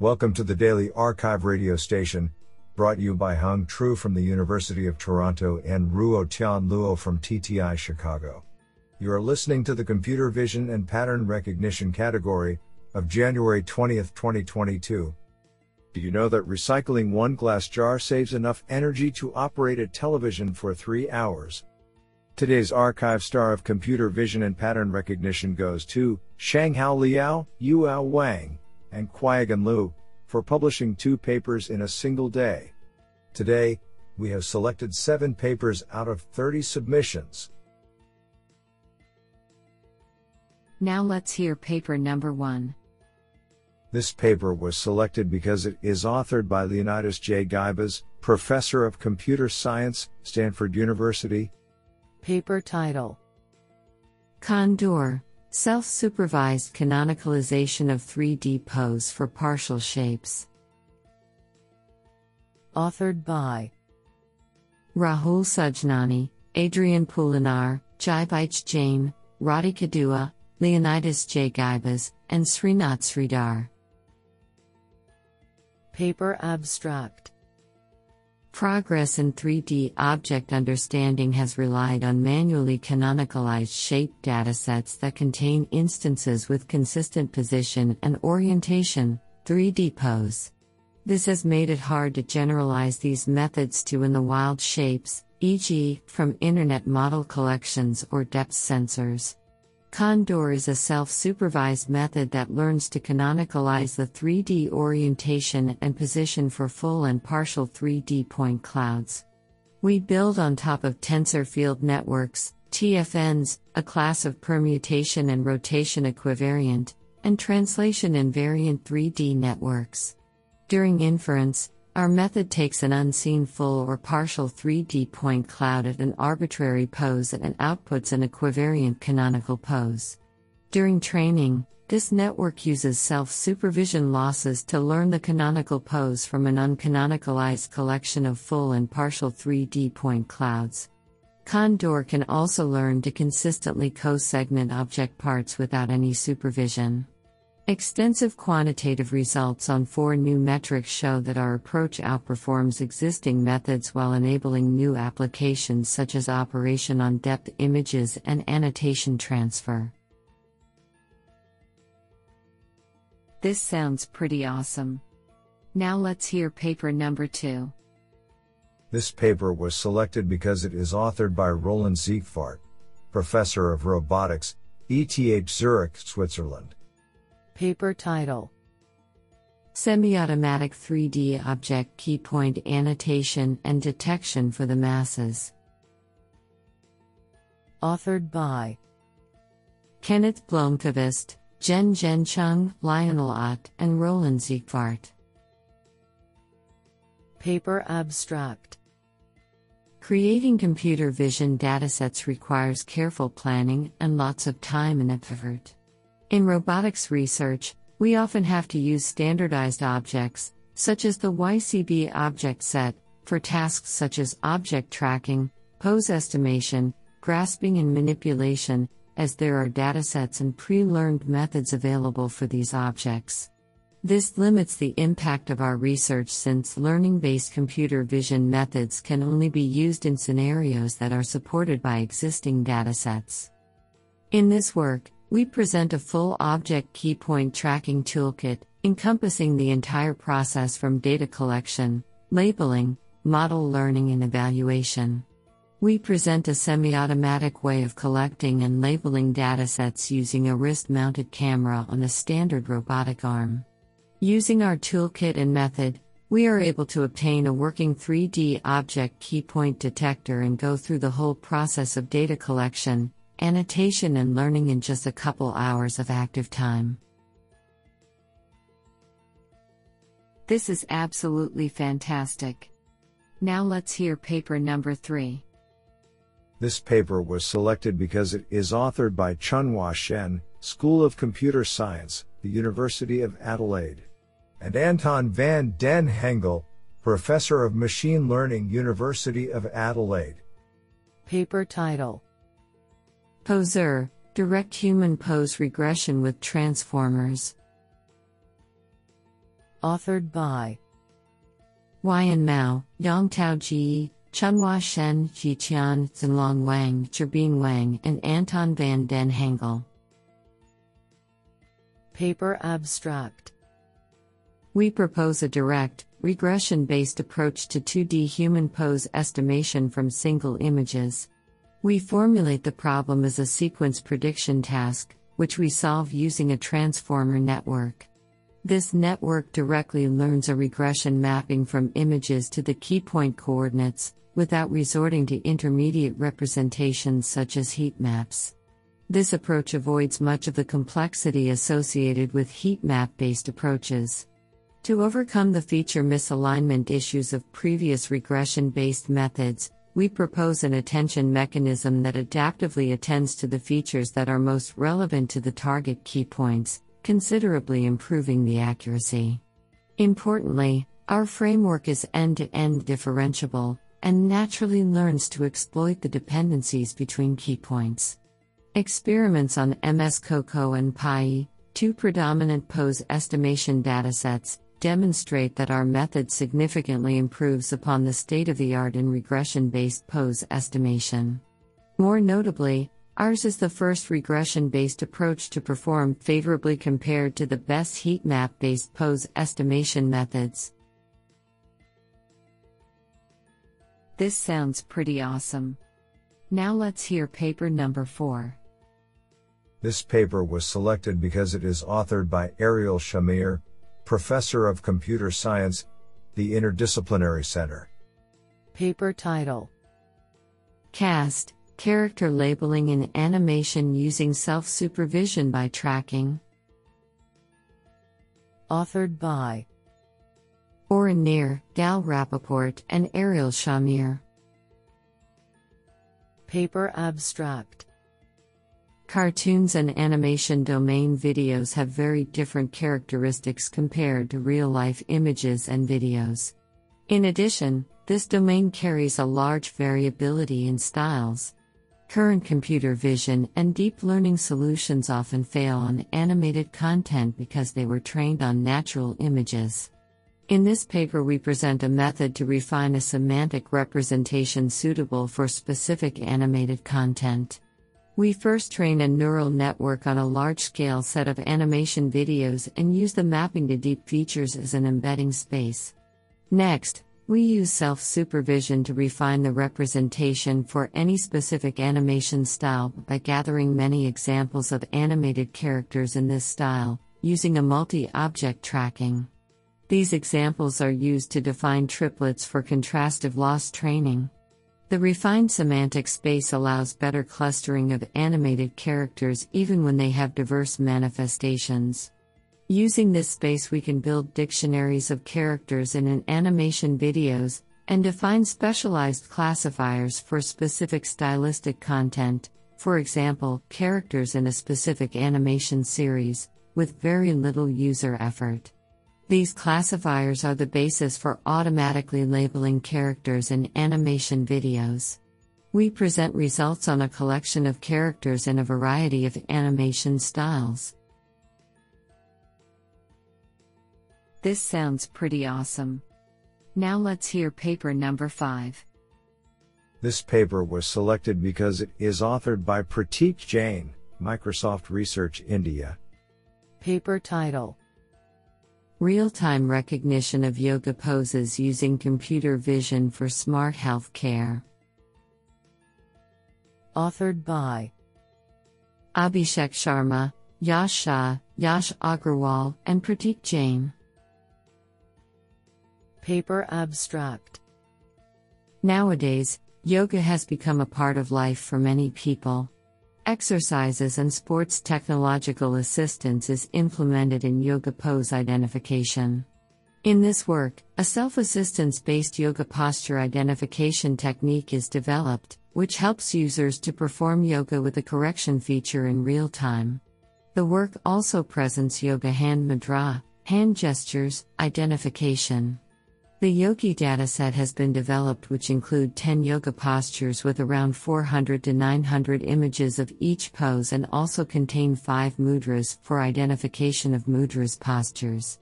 Welcome to the Daily arXiv radio station, brought you by Hung Tru from the University of Toronto and Ruotian Luo from TTI Chicago. You are listening to the Computer Vision and Pattern Recognition category of January 20th, 2022. Do you know that recycling one glass jar saves enough energy to operate a television for three hours? Today's arXiv star of computer vision and pattern recognition goes to Shanghao Liao, Yuao Wang, and Quiagan Liu for publishing two papers in a single day. Today, we have selected seven papers out of 30 submissions. Now let's hear paper number one. This paper was selected because it is authored by Leonidas J. Guibas, Professor of Computer Science, Stanford University. Paper title ConDor Self supervised canonicalization of 3D pose for partial shapes. Authored by Rahul Sajnani, Adrien Poulenard, Jivitesh Jain, Radhika Dua, Leonidas J. Guibas, and Srinath Sridhar. Paper abstract Progress in 3D object understanding has relied on manually canonicalized shape datasets that contain instances with consistent position and orientation, 3D pose. This has made it hard to generalize these methods to in the wild shapes, e.g., from internet model collections or depth sensors. ConDor is a self supervised method that learns to canonicalize the 3D orientation and position for full and partial 3D point clouds. We build on top of tensor field networks, TFNs, a class of permutation and rotation equivariant, and translation invariant 3D networks. During inference, our method takes an unseen full or partial 3D point cloud at an arbitrary pose and outputs an equivariant canonical pose. During training, this network uses self supervision losses to learn the canonical pose from an uncanonicalized collection of full and partial 3D point clouds. ConDor can also learn to consistently co segment object parts without any supervision. Extensive quantitative results on four new metrics show that our approach outperforms existing methods while enabling new applications such as operation on depth images and annotation transfer. This sounds pretty awesome. Now let's hear paper number two. This paper was selected because it is authored by Roland Siegwart, Professor of Robotics, ETH Zurich, Switzerland. Paper title Semi-automatic 3D object keypoint annotation and detection for the masses. Authored by Kenneth Blomqvist, Jen Jen Chung, Lionel Ott, and Roland Siegwart. Paper abstract Creating computer vision datasets requires careful planning and lots of time and effort. In robotics research, we often have to use standardized objects, such as the YCB object set, for tasks such as object tracking, pose estimation, grasping, and manipulation, as there are datasets and pre learned methods available for these objects. This limits the impact of our research since learning based computer vision methods can only be used in scenarios that are supported by existing datasets. In this work, we present a full object key point tracking toolkit, encompassing the entire process from data collection, labeling, model learning, and evaluation. We present a semi automatic way of collecting and labeling datasets using a wrist mounted camera on a standard robotic arm. Using our toolkit and method, we are able to obtain a working 3D object key point detector and go through the whole process of data collection, annotation and learning in just a couple hours of active time. This is absolutely fantastic. Now let's hear paper number 3. This paper was selected because it is authored by Chunhua Shen, School of Computer Science, the University of Adelaide, and Anton van den Hengel, Professor of Machine Learning, University of Adelaide. Paper title Poseur, direct human pose regression with transformers. Authored by Weian Mao, Yongtao Ge, Chunhua Shen, Jiqian, Xinlong Wang, Zhibin Wang, and Anton van den Hengel. Paper Abstract We propose a direct, regression based approach to 2D human pose estimation from single images. We formulate the problem as a sequence prediction task, which we solve using a transformer network. This network directly learns a regression mapping from images to the key point coordinates, without resorting to intermediate representations such as heat maps. This approach avoids much of the complexity associated with heat map based approaches. To overcome the feature misalignment issues of previous regression based methods, we propose an attention mechanism that adaptively attends to the features that are most relevant to the target key points, considerably improving the accuracy. Importantly, our framework is end to end differentiable and naturally learns to exploit the dependencies between key points. Experiments on MS COCO and PI, two predominant pose estimation datasets, demonstrate that our method significantly improves upon the state of the art in regression based pose estimation. More notably, Ours is the first regression based approach to perform favorably compared to the best heat map based pose estimation methods. This sounds pretty awesome. Now let's hear paper number 4. This paper was selected because it is authored by Ariel Shamir, Professor of Computer Science, the Interdisciplinary Center. Paper title Cast Character labeling in animation using self supervision by tracking. Authored by Oron Nir, Gal Rappaport, and Ariel Shamir. Paper Abstract Cartoons and animation domain videos have very different characteristics compared to real life images and videos. In addition, this domain carries a large variability in styles. Current computer vision and deep learning solutions often fail on animated content because they were trained on natural images. In this paper, we present a method to refine a semantic representation suitable for specific animated content. We first train a neural network on a large scale set of animation videos and use the mapping to deep features as an embedding space. Next, we use self supervision to refine the representation for any specific animation style by gathering many examples of animated characters in this style, using a multi object tracking. These examples are used to define triplets for contrastive loss training. The refined semantic space allows better clustering of animated characters even when they have diverse manifestations. Using this space, we can build dictionaries of characters in an animation videos and define specialized classifiers for specific stylistic content, for example, characters in a specific animation series, with very little user effort. These classifiers are the basis for automatically labeling characters in animation videos. We present results on a collection of characters in a variety of animation styles. This sounds pretty awesome. Now let's hear paper number 5. This paper was selected because it is authored by Pratik Jain, Microsoft Research India. Paper title Real time recognition of yoga poses using computer vision for smart health care. Authored by Abhishek Sharma, Yash Shah, Yash Agrawal, and Pratik Jain. Paper Abstract Nowadays, yoga has become a part of life for many people. Exercises and sports technological assistance is implemented in yoga pose identification. In this work, a self assistance based yoga posture identification technique is developed, which helps users to perform yoga with a correction feature in real time. The work also presents yoga hand mudra, hand gestures, identification. The Yogi dataset has been developed, which include 10 yoga postures with around 400 to 900 images of each pose and also contain 5 mudras for identification of mudras postures.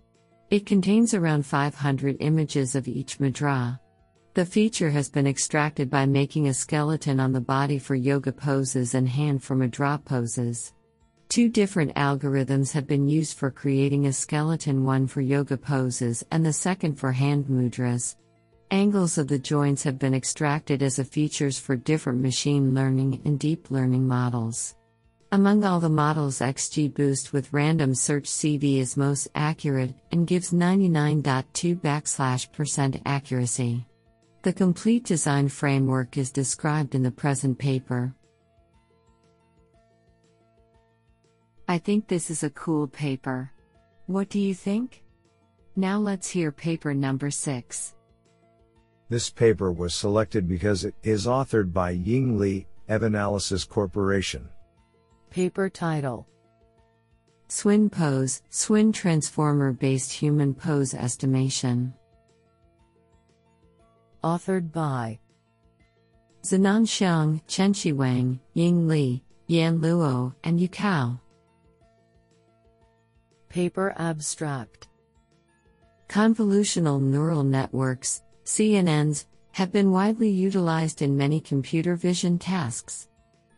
It contains around 500 images of each mudra. The feature has been extracted by making a skeleton on the body for yoga poses and hand for mudra poses. Two different algorithms have been used for creating a skeleton one for yoga poses and the second for hand mudras. Angles of the joints have been extracted as a features for different machine learning and deep learning models. Among all the models, XGBoost with random search CV is most accurate and gives 99.2 backslash percent accuracy. The complete design framework is described in the present paper. I think this is a cool paper. What do you think? Now let's hear paper number 6. This paper was selected because it is authored by Ying Li, Evanalysis Corporation. Paper title SWIN Pose, SWIN Transformer Based Human Pose Estimation. Authored by Zinan Xiong, Chenxi Wang, Ying Li, Yan Luo, and Yu Yukao. Paper abstract Convolutional neural networks, CNNs, have been widely utilized in many computer vision tasks.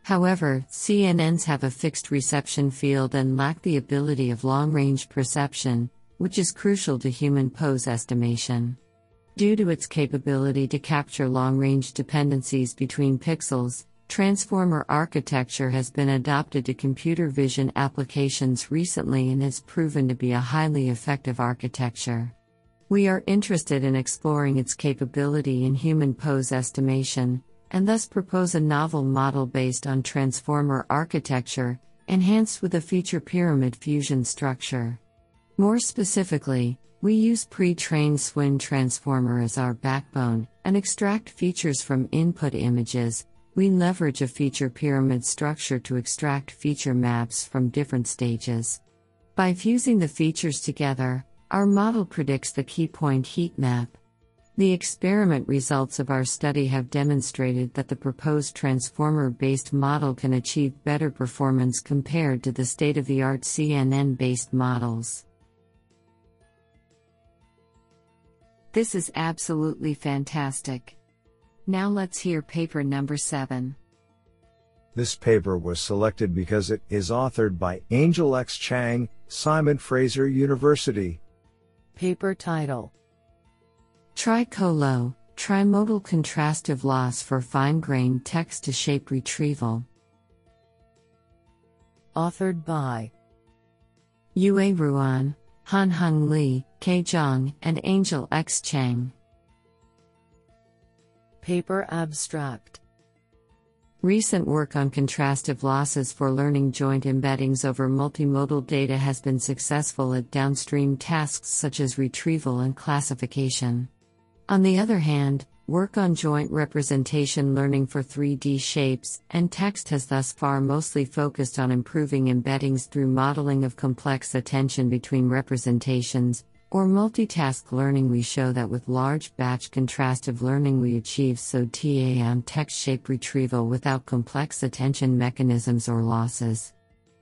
However, CNNs have a fixed reception field and lack the ability of long range perception, which is crucial to human pose estimation. Due to its capability to capture long range dependencies between pixels, Transformer architecture has been adopted to computer vision applications recently and has proven to be a highly effective architecture. We are interested in exploring its capability in human pose estimation, and thus propose a novel model based on transformer architecture, enhanced with a feature pyramid fusion structure. More specifically, we use pre trained SWIN transformer as our backbone and extract features from input images, we leverage a feature pyramid structure to extract feature maps from different stages. By fusing the features together, our model predicts the key point heat map. The experiment results of our study have demonstrated that the proposed transformer based model can achieve better performance compared to the state of the art CNN based models. This is absolutely fantastic. Now let's hear paper number 7. This paper was selected because it is authored by Angel X Chang, Simon Fraser University. Paper title Tricolo, Trimodal Contrastive Loss for Fine Grained Text to Shape Retrieval. Authored by Yue Ruan, Han Hung Lee, Ke Zhang, and Angel X Chang. Paper abstract Recent work on contrastive losses for learning joint embeddings over multimodal data has been successful at downstream tasks such as retrieval and classification. On the other hand, work on joint representation learning for 3D shapes and text has thus far mostly focused on improving embeddings through modeling of complex attention between representations, or multitask learning, we show that with large batch contrastive learning, we achieve so TAM text shape retrieval without complex attention mechanisms or losses.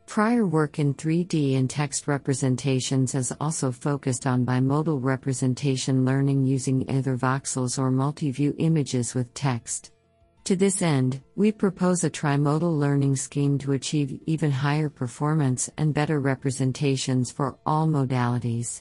Prior work in 3D and text representations has also focused on bimodal representation learning using either voxels or multi-view images with text. To this end, we propose a trimodal learning scheme to achieve even higher performance and better representations for all modalities.